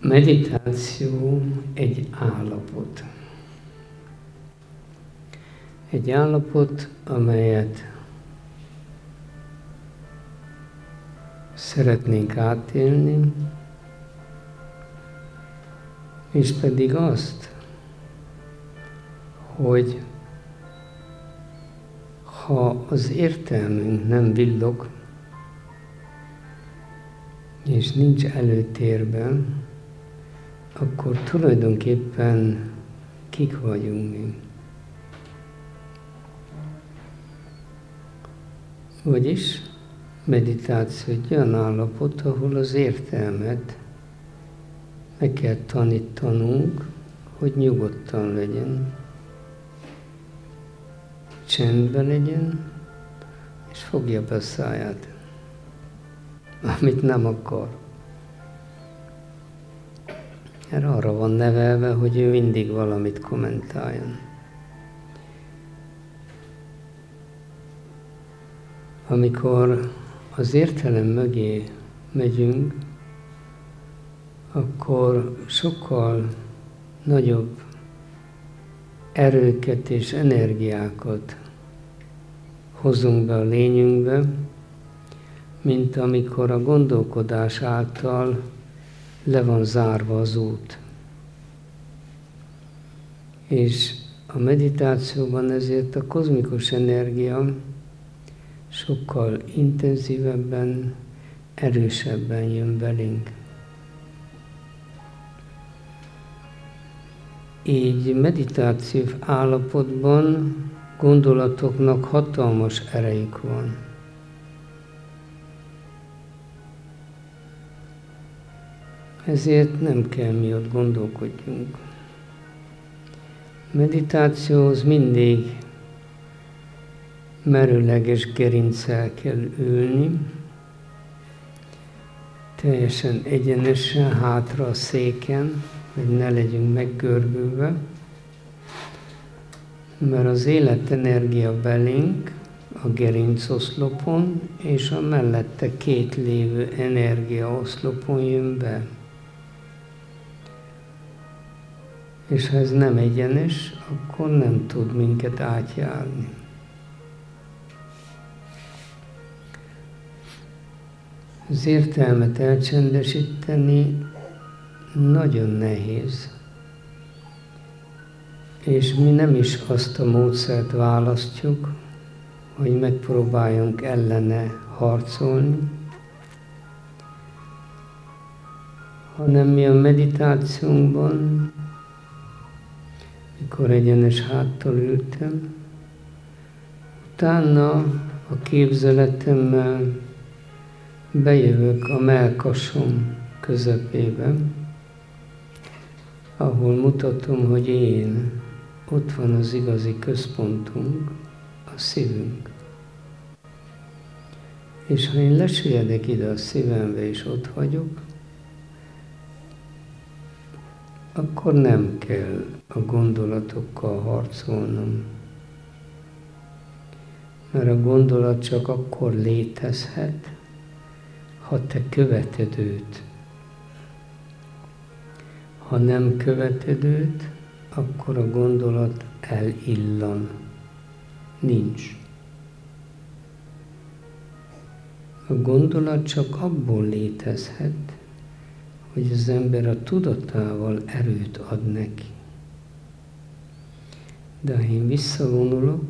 Meditáció egy állapot. Egy állapot, amelyet szeretnénk átélni, és pedig azt, hogy ha az értelmünk nem villog, és nincs előtérben, akkor tulajdonképpen kik vagyunk mi. Vagyis meditáció egy olyan állapot, ahol az értelmet meg kell tanítanunk, hogy nyugodtan legyen, csendben legyen, és fogja be a száját, amit nem akar. Erre arra van nevelve, hogy ő mindig valamit kommentáljon. Amikor az értelem mögé megyünk, akkor sokkal nagyobb erőket és energiákat hozunk be a lényünkbe, mint amikor a gondolkodás által le van zárva az út. És a meditációban ezért a kozmikus energia sokkal intenzívebben, erősebben jön belénk. Így meditáció állapotban gondolatoknak hatalmas erejük van. Ezért nem kell mi ott gondolkodjunk. Meditációhoz mindig merőleges gerincsel kell ülni, teljesen egyenesen hátra a széken, hogy ne legyünk meggörbülve, mert az életenergia belénk a gerincoszlopon és a mellette két lévő energiaoszlopon jön be. És ha ez nem egyenes, akkor nem tud minket átjárni. Az értelmet elcsendesíteni nagyon nehéz. És mi nem is azt a módszert választjuk, hogy megpróbáljunk ellene harcolni, hanem mi a meditációnkban, mikor egyenes háttal ültem, utána a képzeletemmel bejövök a melkasom közepébe, ahol mutatom, hogy én, ott van az igazi központunk, a szívünk. És ha én lesüllyedek ide a szívembe, és ott vagyok, akkor nem kell a gondolatokkal harcolnom. Mert a gondolat csak akkor létezhet, ha te követed őt. Ha nem követed őt, akkor a gondolat elillan. Nincs. A gondolat csak abból létezhet, hogy az ember a tudatával erőt ad neki. De ha én visszavonulok,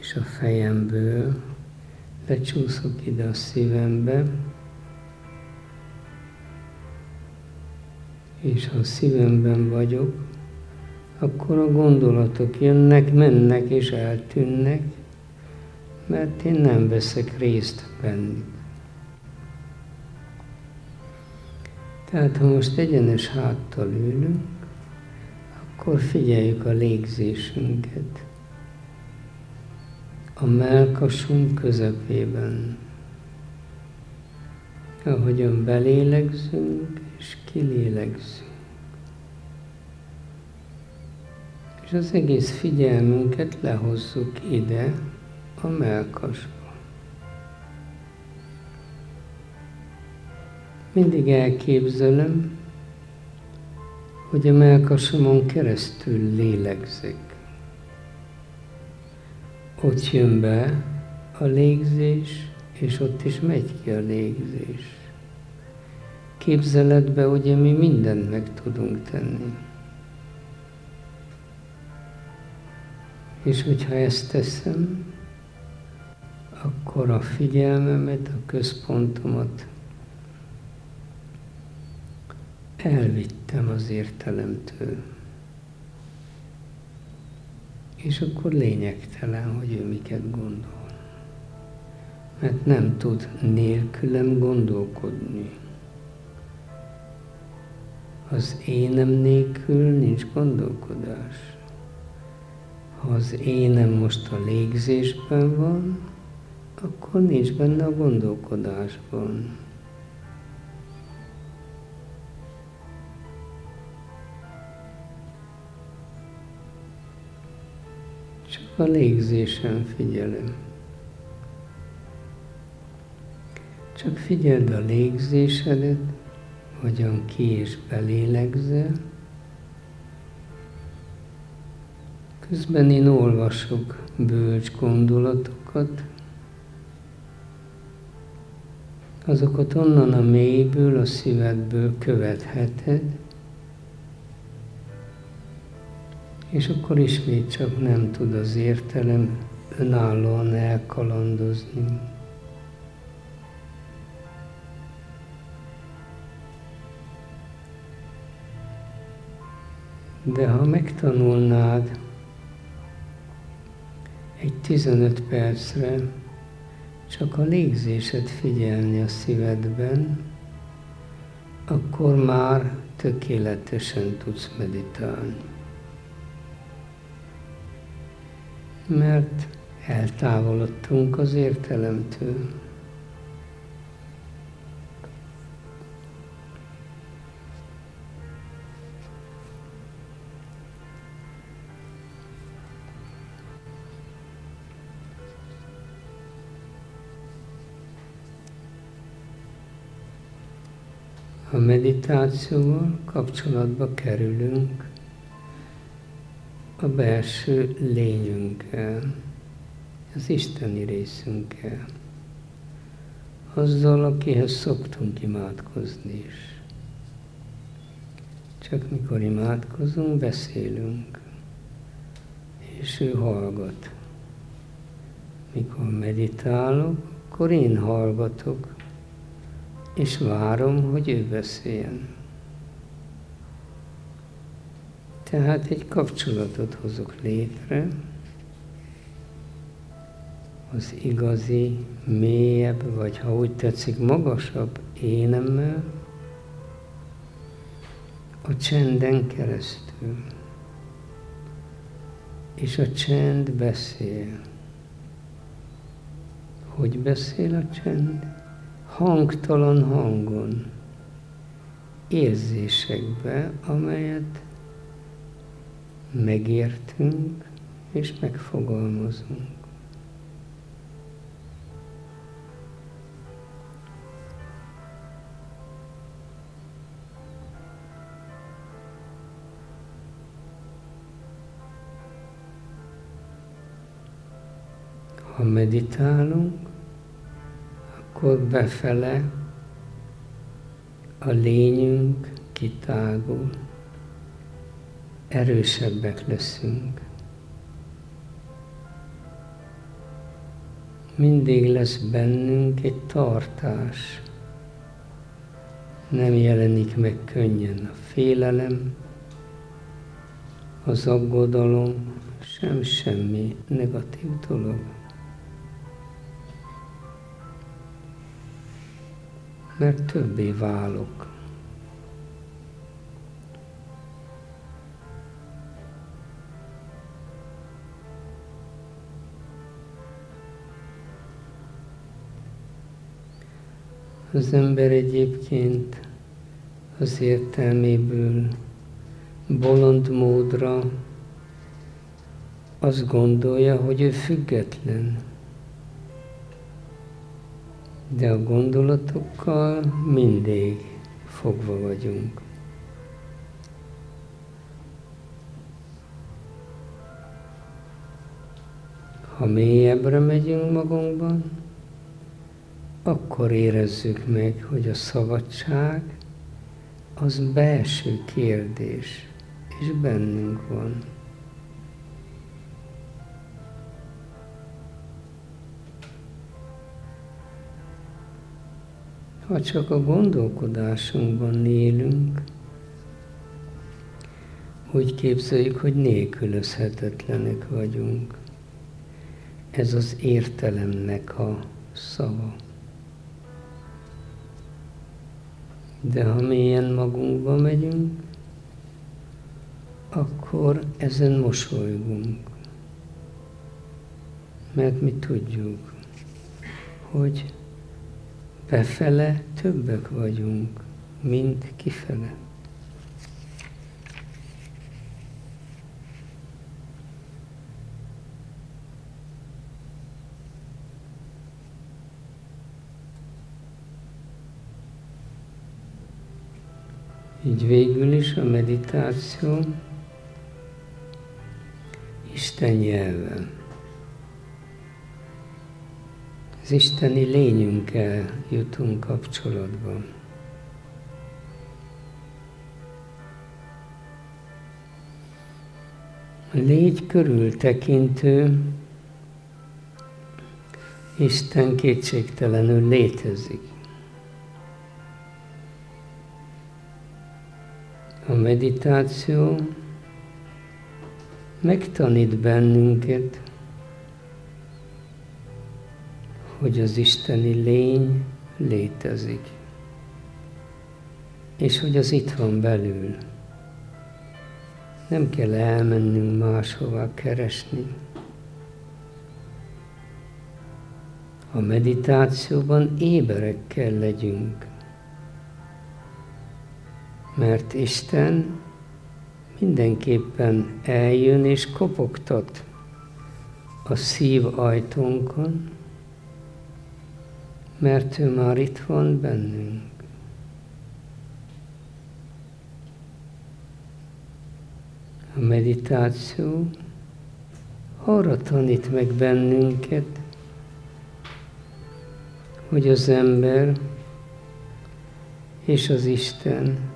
és a fejemből lecsúszok ide a szívembe, és ha a szívemben vagyok, akkor a gondolatok jönnek, mennek és eltűnnek, mert én nem veszek részt bennük. Tehát ha most egyenes háttal ülünk, akkor figyeljük a légzésünket. A melkasunk közepében. Ahogyan belélegzünk, és kilélegzünk. És az egész figyelmünket lehozzuk ide, a melkasba. Mindig elképzelem, hogy a melkasomon keresztül lélegzek. Ott jön be a légzés, és ott is megy ki a légzés. Képzeletbe ugye mi mindent meg tudunk tenni. És hogyha ezt teszem, akkor a figyelmemet, a központomat elvittem az értelemtől. És akkor lényegtelen, hogy ő miket gondol. Mert nem tud nélkülem gondolkodni. Az énem nélkül nincs gondolkodás. Ha az énem most a légzésben van, akkor nincs benne a gondolkodásban. A légzésen figyelem. Csak figyeld a légzésedet, hogyan ki és belélegzel. Közben én olvasok bölcs gondolatokat, azokat onnan a mélyből, a szívedből követheted, és akkor ismét csak nem tud az értelem önállóan elkalandozni. De ha megtanulnád egy 15 percre csak a légzésed figyelni a szívedben, akkor már tökéletesen tudsz meditálni. Mert eltávolodtunk az értelemtől. A meditációval kapcsolatba kerülünk a belső lényünkkel, az isteni részünkkel, azzal, akihez szoktunk imádkozni is. Csak mikor imádkozunk, beszélünk, és ő hallgat. Mikor meditálok, akkor én hallgatok, és várom, hogy ő beszéljen. Tehát egy kapcsolatot hozok létre, az igazi, mélyebb, vagy ha úgy tetszik, magasabb énemmel, a csenden keresztül. És a csend beszél. Hogy beszél a csend? hangtalan hangon, érzésekbe, amelyet megértünk és megfogalmazunk. Ha meditálunk, akkor befele a lényünk kitágul, erősebbek leszünk. Mindig lesz bennünk egy tartás. Nem jelenik meg könnyen a félelem, az aggodalom, sem semmi negatív dolog. mert többé válok. az ember egyébként az értelméből bolond módra azt gondolja, hogy ő független. De a gondolatokkal mindig fogva vagyunk. Ha mélyebbre megyünk magunkban, akkor érezzük meg, hogy a szabadság az belső kérdés, és bennünk van. Ha csak a gondolkodásunkban élünk, úgy képzeljük, hogy nélkülözhetetlenek vagyunk. Ez az értelemnek a szava. De ha mélyen magunkba megyünk, akkor ezen mosolygunk. Mert mi tudjuk, hogy befele többek vagyunk, mint kifele. Így végül is a meditáció Isten nyelven. Az isteni lényünkkel jutunk kapcsolatba. A légy körül tekintő Isten kétségtelenül létezik. A meditáció megtanít bennünket, hogy az isteni lény létezik, és hogy az itt van belül. Nem kell elmennünk máshová keresni. A meditációban éberek kell legyünk, mert Isten mindenképpen eljön és kopogtat a szív ajtónkon, mert ő már itt van bennünk. A meditáció arra tanít meg bennünket, hogy az ember és az Isten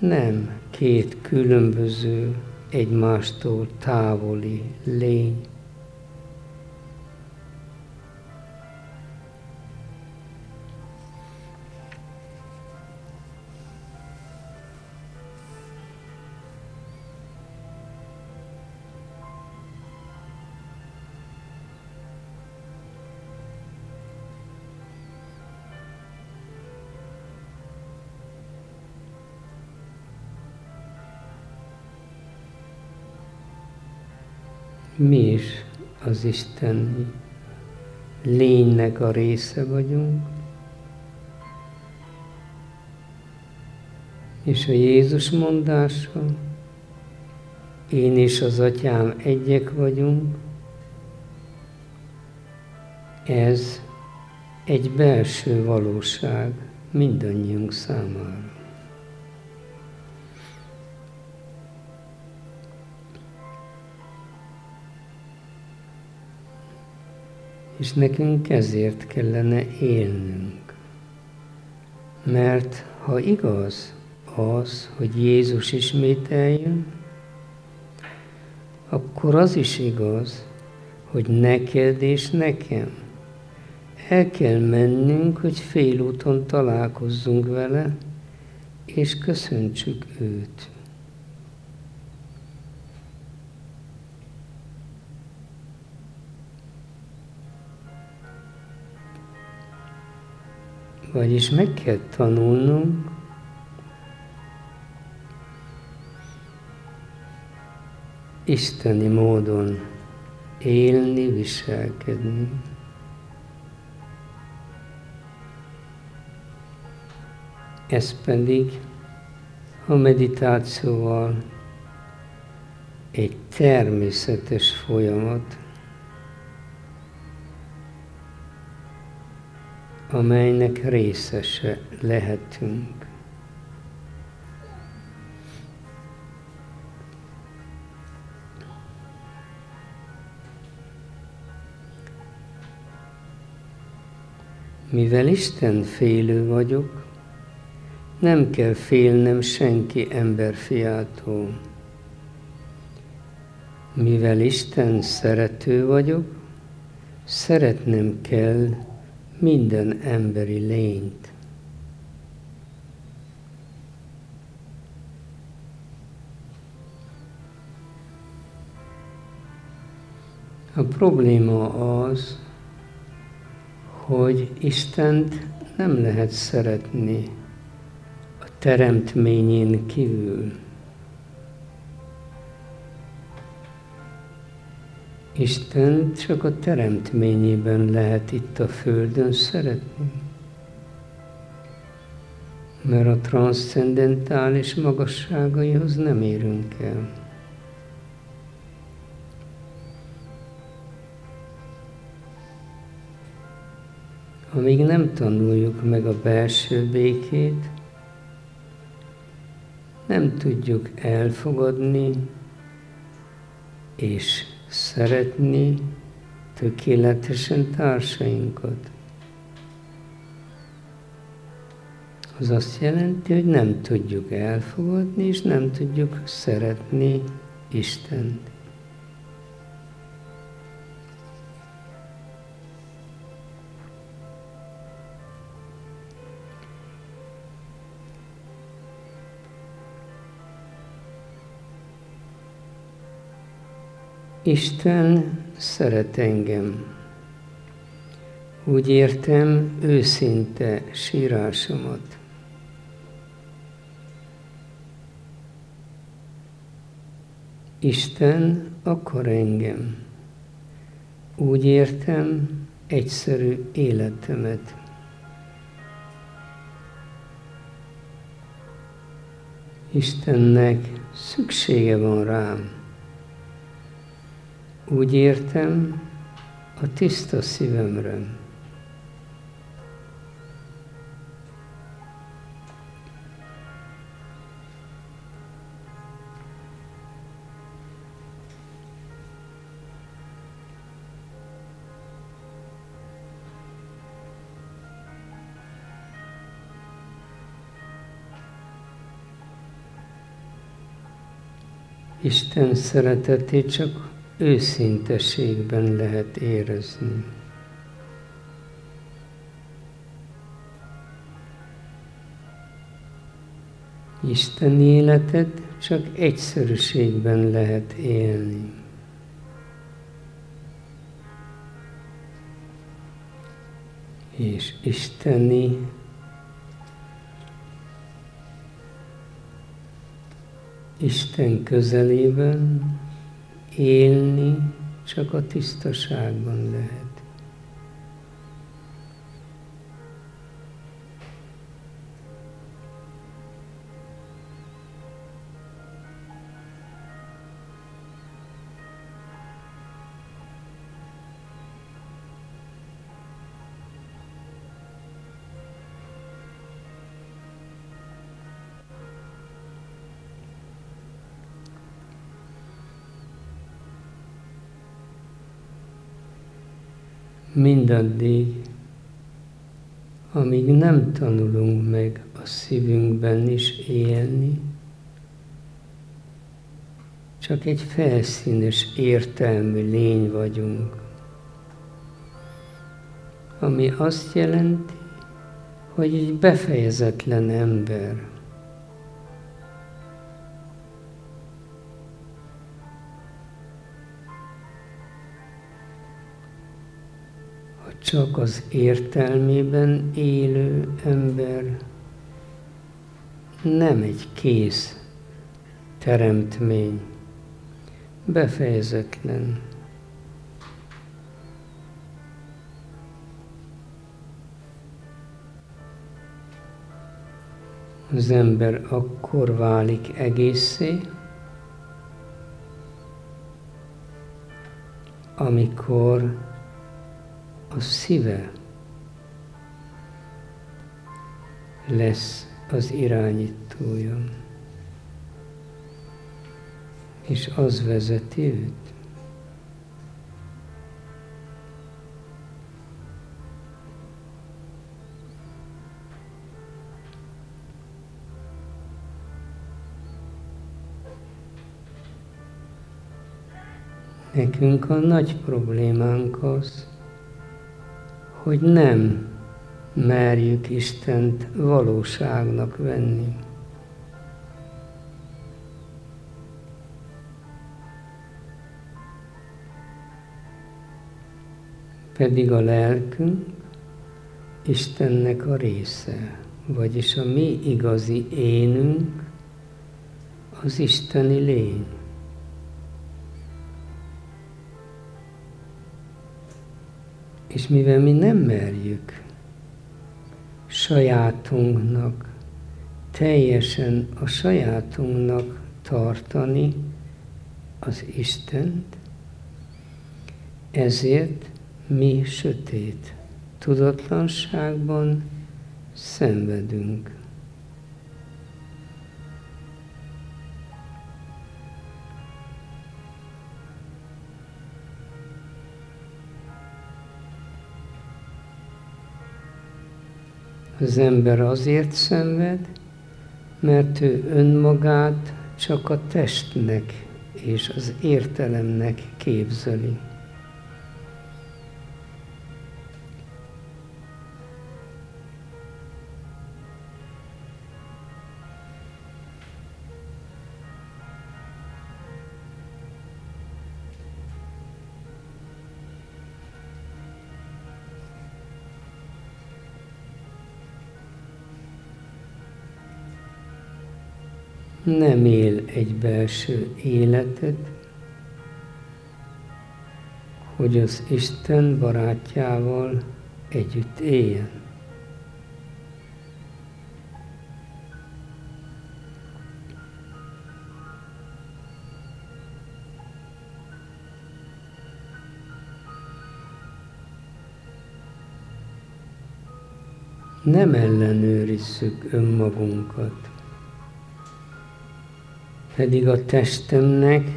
nem két különböző, egymástól távoli lény, mi is az Isten lénynek a része vagyunk, és a Jézus mondása, én és az atyám egyek vagyunk, ez egy belső valóság mindannyiunk számára. És nekünk ezért kellene élnünk. Mert ha igaz az, hogy Jézus ismét eljön, akkor az is igaz, hogy neked és nekem el kell mennünk, hogy félúton találkozzunk vele, és köszöntsük őt. Vagyis meg kell tanulnunk isteni módon élni, viselkedni. Ez pedig a meditációval egy természetes folyamat, amelynek részese lehetünk. Mivel Isten félő vagyok, nem kell félnem senki emberfiától. Mivel Isten szerető vagyok, szeretnem kell minden emberi lényt. A probléma az, hogy Istent nem lehet szeretni a teremtményén kívül. Isten csak a teremtményében lehet itt a Földön szeretni. Mert a transzcendentális magasságaihoz nem érünk el. amíg nem tanuljuk meg a belső békét, nem tudjuk elfogadni és szeretni tökéletesen társainkat. Az azt jelenti, hogy nem tudjuk elfogadni, és nem tudjuk szeretni Istent. Isten szeret engem. Úgy értem őszinte sírásomat. Isten akar engem. Úgy értem egyszerű életemet. Istennek szüksége van rám. Úgy értem a tiszta szívemre. Isten szeretetét csak őszinteségben lehet érezni. Isten életet csak egyszerűségben lehet élni. És isteni Isten közelében élni csak a tisztaságban lehet. Mindaddig, amíg nem tanulunk meg a szívünkben is élni, csak egy felszínes értelmű lény vagyunk, ami azt jelenti, hogy egy befejezetlen ember. Csak az értelmében élő ember nem egy kész teremtmény, befejezetlen. Az ember akkor válik egészé, amikor a szíve lesz az irányítója, és az vezeti őt. Nekünk a nagy problémánk az, hogy nem merjük Istent valóságnak venni. Pedig a lelkünk Istennek a része, vagyis a mi igazi énünk az isteni lény. És mivel mi nem merjük sajátunknak, teljesen a sajátunknak tartani az Istent, ezért mi sötét tudatlanságban szenvedünk. Az ember azért szenved, mert ő önmagát csak a testnek és az értelemnek képzeli. Nem él egy belső életet, hogy az Isten barátjával együtt éljen. Nem ellenőrizzük önmagunkat pedig a testemnek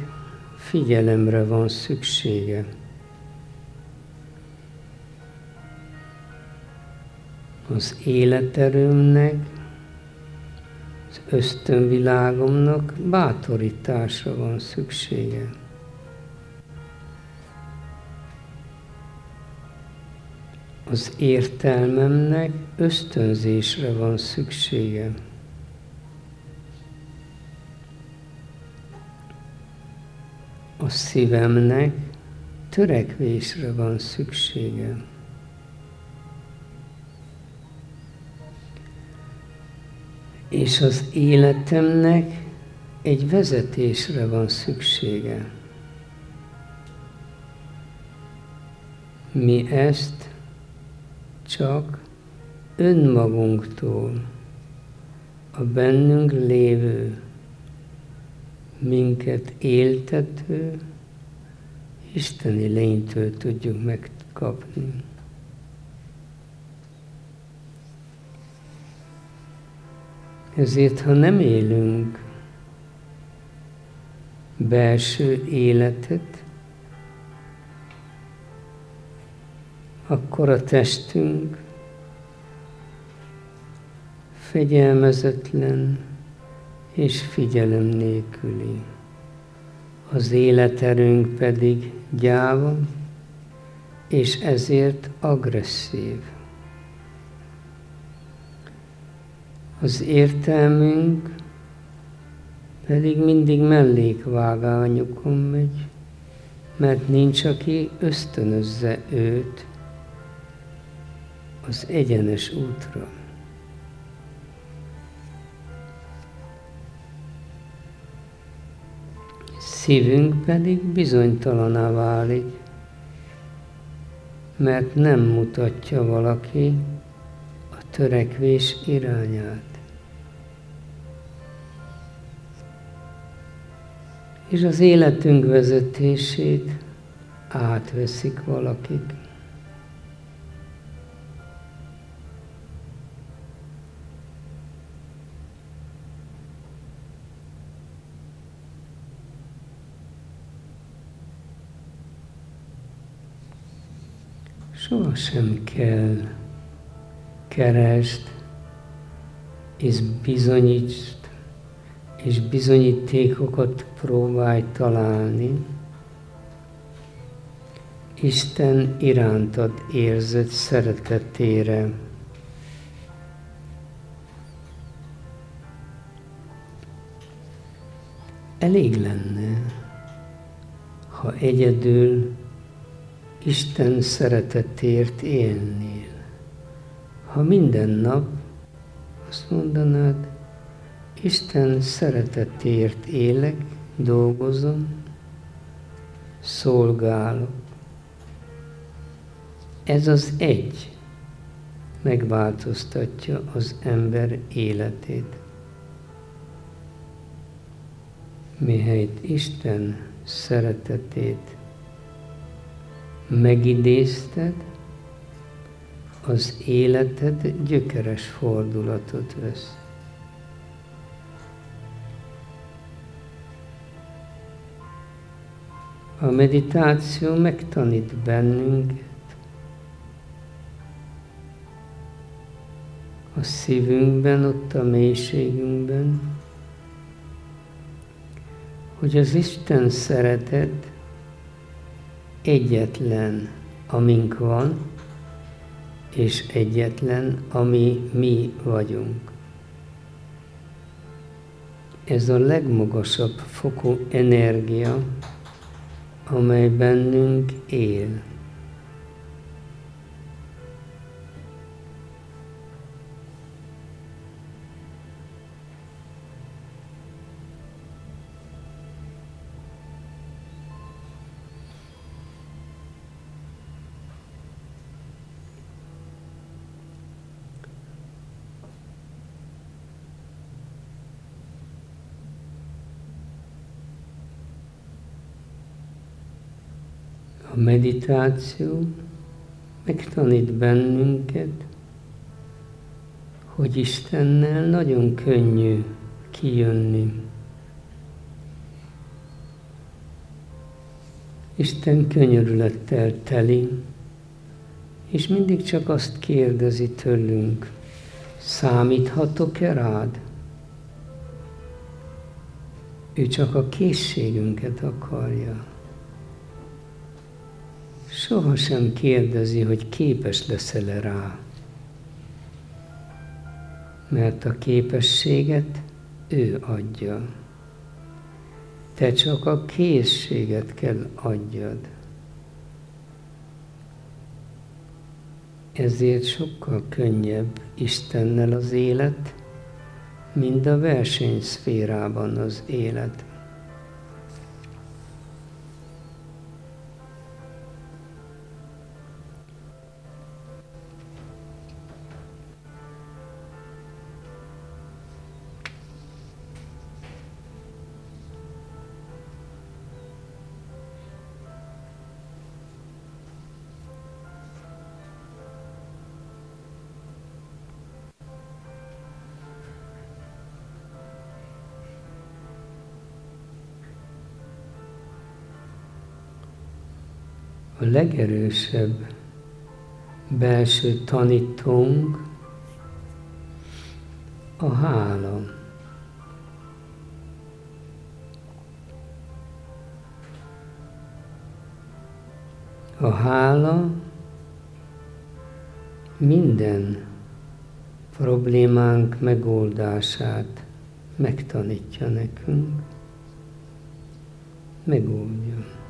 figyelemre van szüksége. Az életerőmnek, az ösztönvilágomnak bátorításra van szüksége. Az értelmemnek ösztönzésre van szüksége. A szívemnek törekvésre van szüksége. És az életemnek egy vezetésre van szüksége. Mi ezt csak önmagunktól, a bennünk lévő minket éltető, isteni lénytől tudjuk megkapni. Ezért, ha nem élünk belső életet, akkor a testünk fegyelmezetlen, és figyelem nélküli. Az életerőnk pedig gyáva, és ezért agresszív. Az értelmünk pedig mindig mellékvágányokon megy, mert nincs, aki ösztönözze őt az egyenes útra. Szívünk pedig bizonytalaná válik, mert nem mutatja valaki a törekvés irányát. És az életünk vezetését átveszik valakik. Sohasem kell keresd, és bizonyítsd, és bizonyítékokat próbálj találni, Isten irántad érzett szeretetére. Elég lenne, ha egyedül Isten szeretetért élnél. Ha minden nap azt mondanád, Isten szeretetért élek, dolgozom, szolgálok. Ez az egy megváltoztatja az ember életét. Mihelyt Isten szeretetét megidézted, az életed gyökeres fordulatot vesz. A meditáció megtanít bennünket a szívünkben, ott a mélységünkben, hogy az Isten szeretet egyetlen, amink van, és egyetlen, ami mi vagyunk. Ez a legmagasabb fokú energia, amely bennünk él. Meditáció megtanít bennünket, hogy Istennel nagyon könnyű kijönni. Isten könyörülettel teli, és mindig csak azt kérdezi tőlünk, számíthatok-e rád? Ő csak a készségünket akarja sohasem kérdezi, hogy képes leszel-e rá. Mert a képességet ő adja. Te csak a készséget kell adjad. Ezért sokkal könnyebb Istennel az élet, mint a versenyszférában az élet. Legerősebb belső tanítónk a hála. A hála minden problémánk megoldását megtanítja nekünk, megoldja.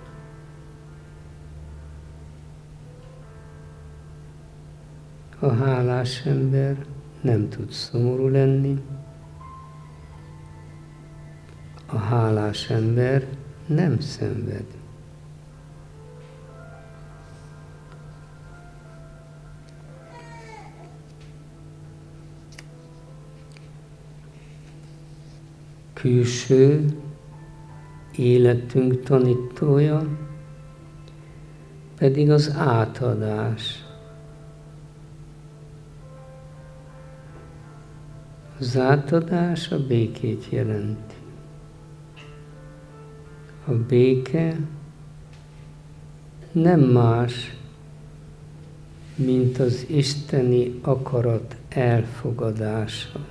A hálás ember nem tud szomorú lenni. A hálás ember nem szenved. Külső életünk tanítója pedig az átadás. Az átadás a békét jelenti. A béke nem más, mint az isteni akarat elfogadása.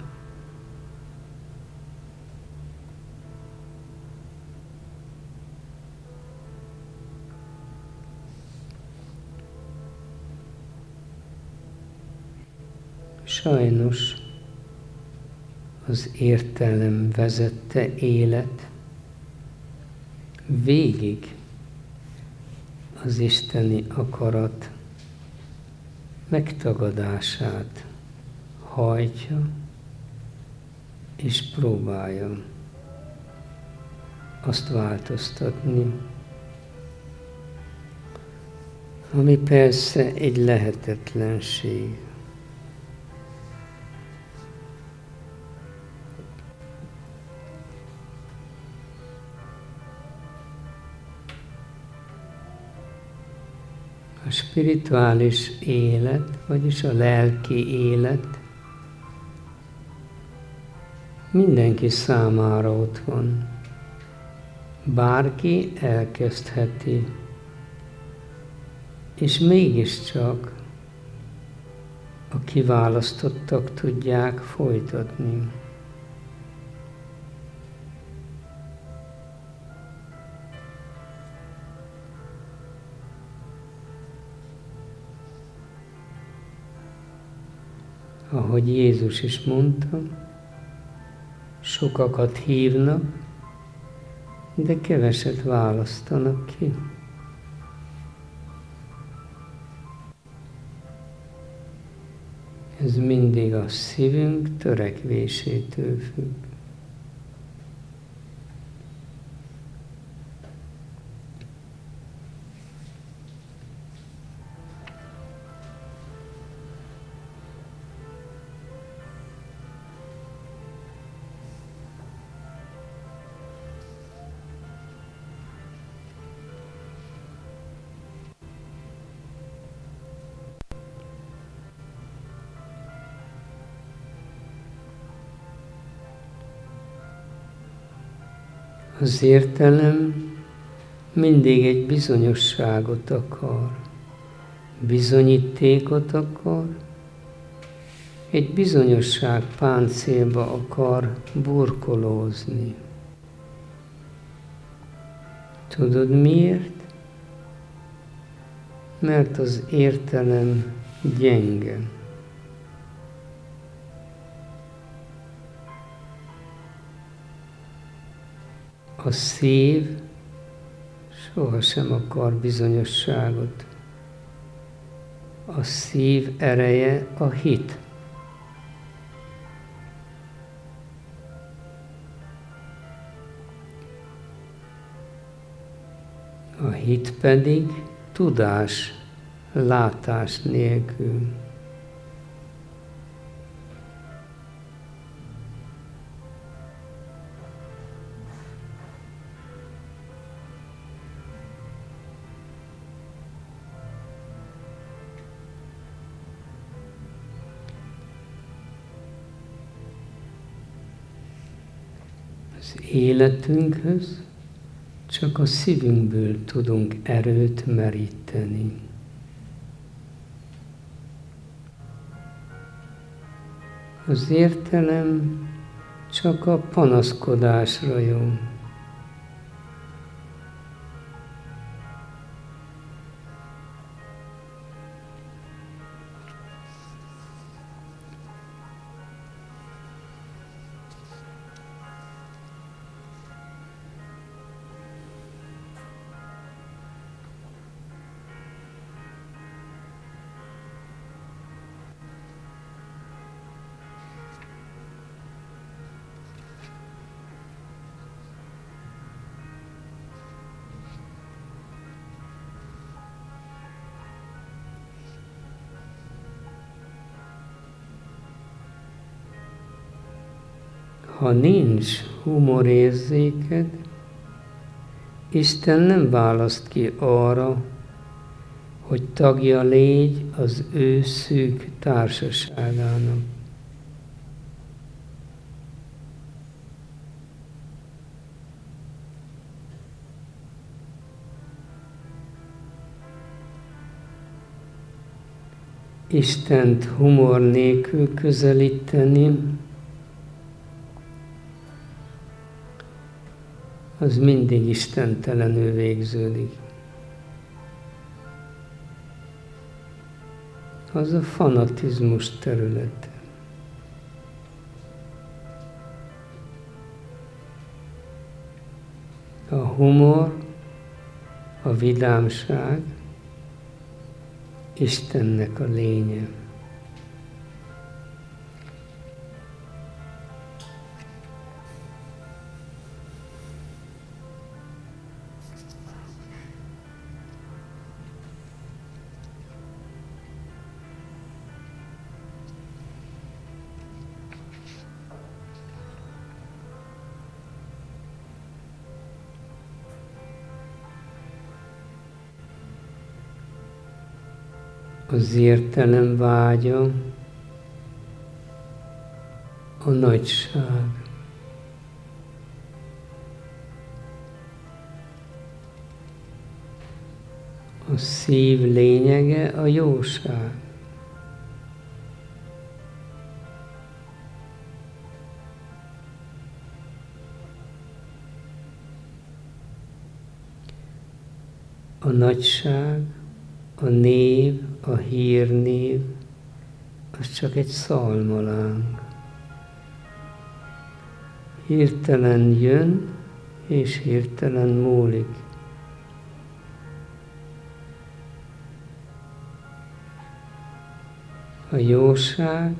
Sajnos az értelem vezette élet végig az isteni akarat megtagadását hajtja és próbálja azt változtatni, ami persze egy lehetetlenség. A spirituális élet, vagyis a lelki élet mindenki számára ott van. Bárki elkezdheti, és mégiscsak a kiválasztottak tudják folytatni. Ahogy Jézus is mondta, sokakat hívnak, de keveset választanak ki. Ez mindig a szívünk törekvésétől függ. Az értelem mindig egy bizonyosságot akar, bizonyítékot akar, egy bizonyosság páncélba akar burkolózni. Tudod miért? Mert az értelem gyenge. A szív sohasem akar bizonyosságot. A szív ereje a hit. A hit pedig tudás, látás nélkül. Életünkhöz csak a szívünkből tudunk erőt meríteni. Az értelem csak a panaszkodásra jó. Nincs humorérzéked, Isten nem választ ki arra, hogy tagja légy az ő szűk társaságának. Istent humor nélkül közelíteni, az mindig istentelenül végződik. Az a fanatizmus területe. A humor, a vidámság, Istennek a lénye. Az értelem vágya, a nagyság. A szív lényege a jóság. A nagyság, név, a hírnév, az csak egy szalmaláng. Hirtelen jön, és hirtelen múlik. A jóság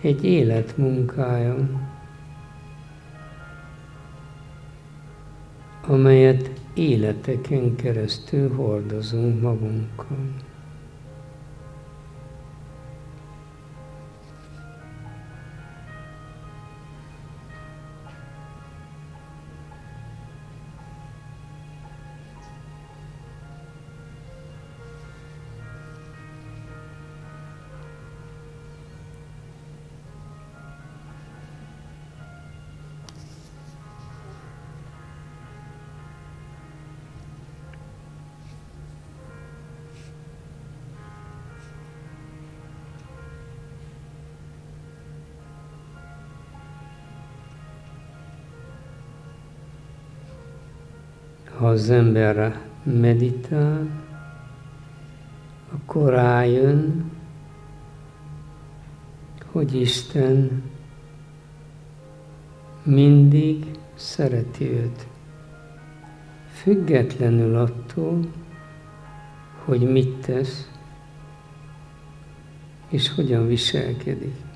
egy élet munkája, amelyet életeken keresztül hordozunk magunkkal. Az ember meditál, akkor rájön, hogy Isten mindig szereti őt. Függetlenül attól, hogy mit tesz, és hogyan viselkedik.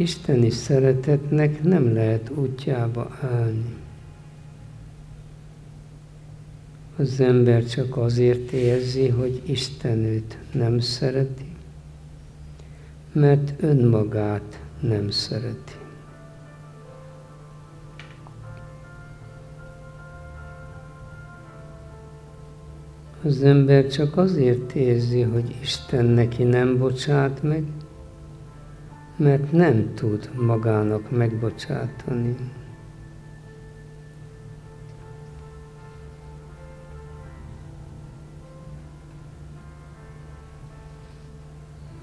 Isteni szeretetnek nem lehet útjába állni. Az ember csak azért érzi, hogy Isten őt nem szereti, mert önmagát nem szereti. Az ember csak azért érzi, hogy Isten neki nem bocsát meg, mert nem tud magának megbocsátani.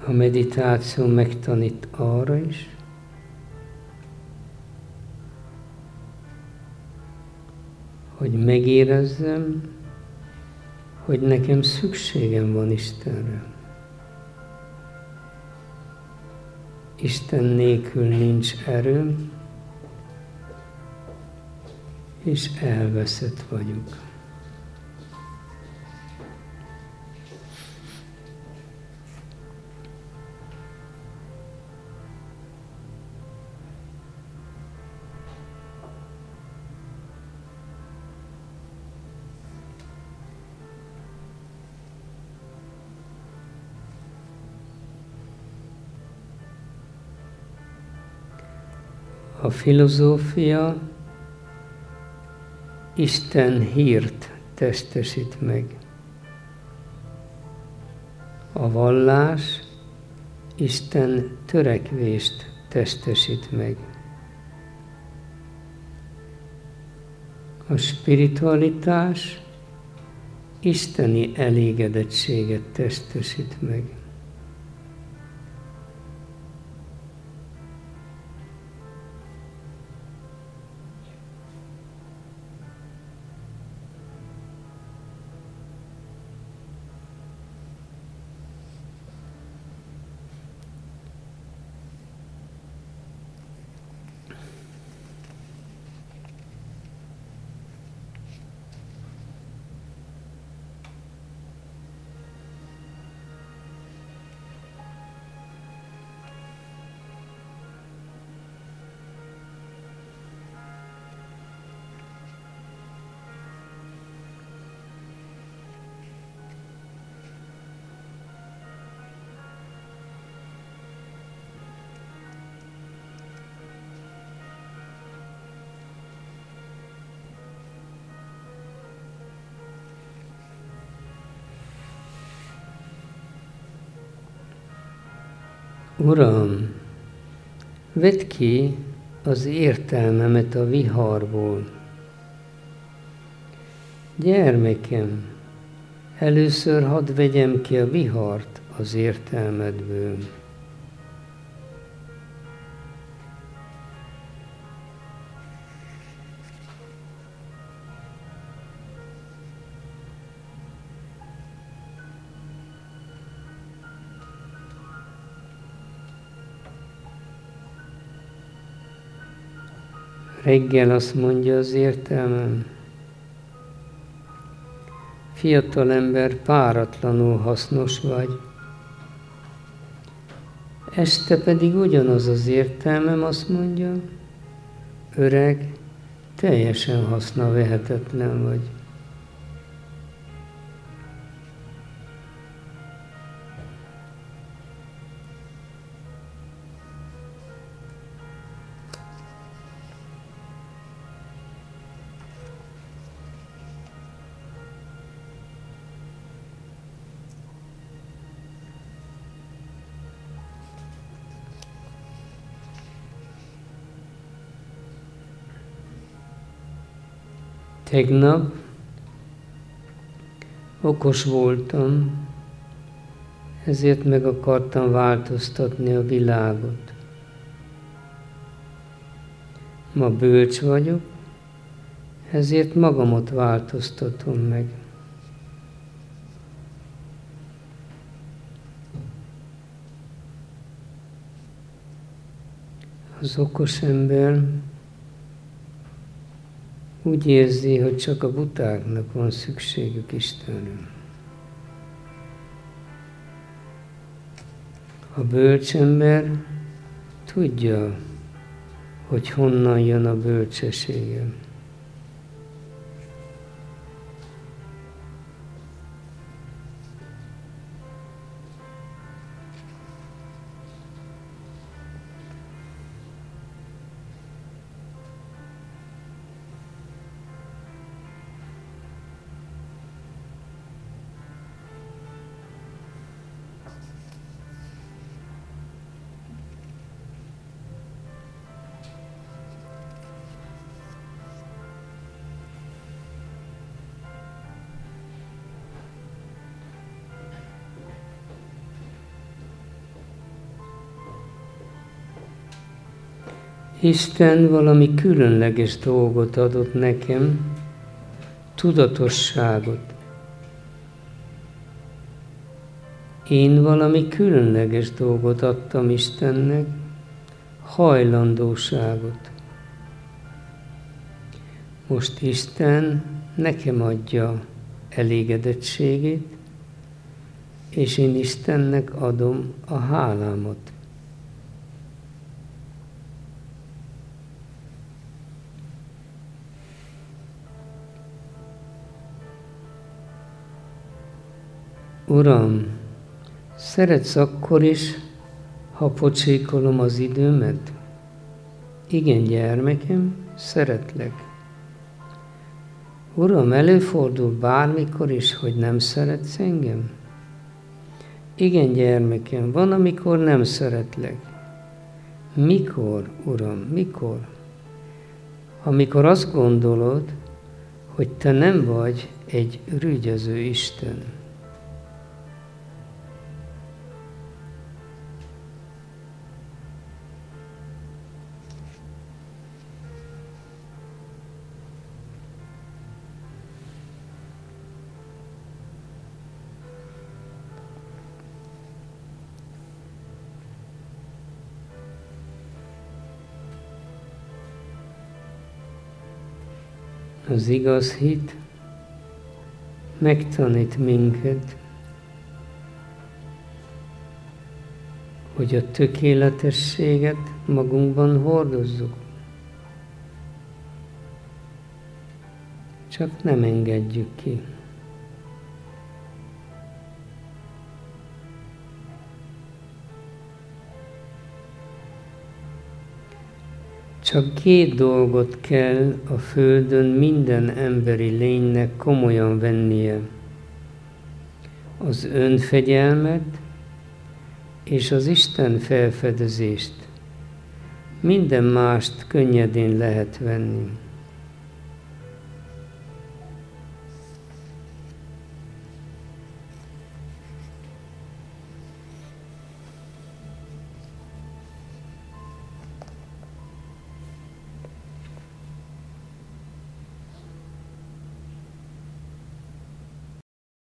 A meditáció megtanít arra is, hogy megérezzem, hogy nekem szükségem van Istenre. Isten nélkül nincs erőm, és elveszett vagyok. Filozófia Isten hírt testesít meg. A vallás Isten törekvést testesít meg. A spiritualitás isteni elégedettséget testesít meg. Uram, vedd ki az értelmemet a viharból. Gyermekem, először hadd vegyem ki a vihart az értelmedből. Reggel azt mondja az értelmem, fiatal ember, páratlanul hasznos vagy. Este pedig ugyanaz az értelmem, azt mondja, öreg, teljesen haszna vehetetlen vagy. Tegnap okos voltam, ezért meg akartam változtatni a világot. Ma bölcs vagyok, ezért magamat változtatom meg. Az okos ember úgy érzi, hogy csak a butáknak van szükségük Istenre. A bölcsember tudja, hogy honnan jön a bölcsessége. Isten valami különleges dolgot adott nekem, tudatosságot. Én valami különleges dolgot adtam Istennek, hajlandóságot. Most Isten nekem adja elégedettségét, és én Istennek adom a hálámat. Uram, szeretsz akkor is, ha pocsékolom az időmet? Igen, gyermekem, szeretlek. Uram, előfordul bármikor is, hogy nem szeretsz engem? Igen, gyermekem, van, amikor nem szeretlek. Mikor, Uram, mikor? Amikor azt gondolod, hogy te nem vagy egy rügyező Isten. Az igaz hit megtanít minket, hogy a tökéletességet magunkban hordozzuk. Csak nem engedjük ki. Csak két dolgot kell a Földön minden emberi lénynek komolyan vennie. Az önfegyelmet és az Isten felfedezést minden mást könnyedén lehet venni.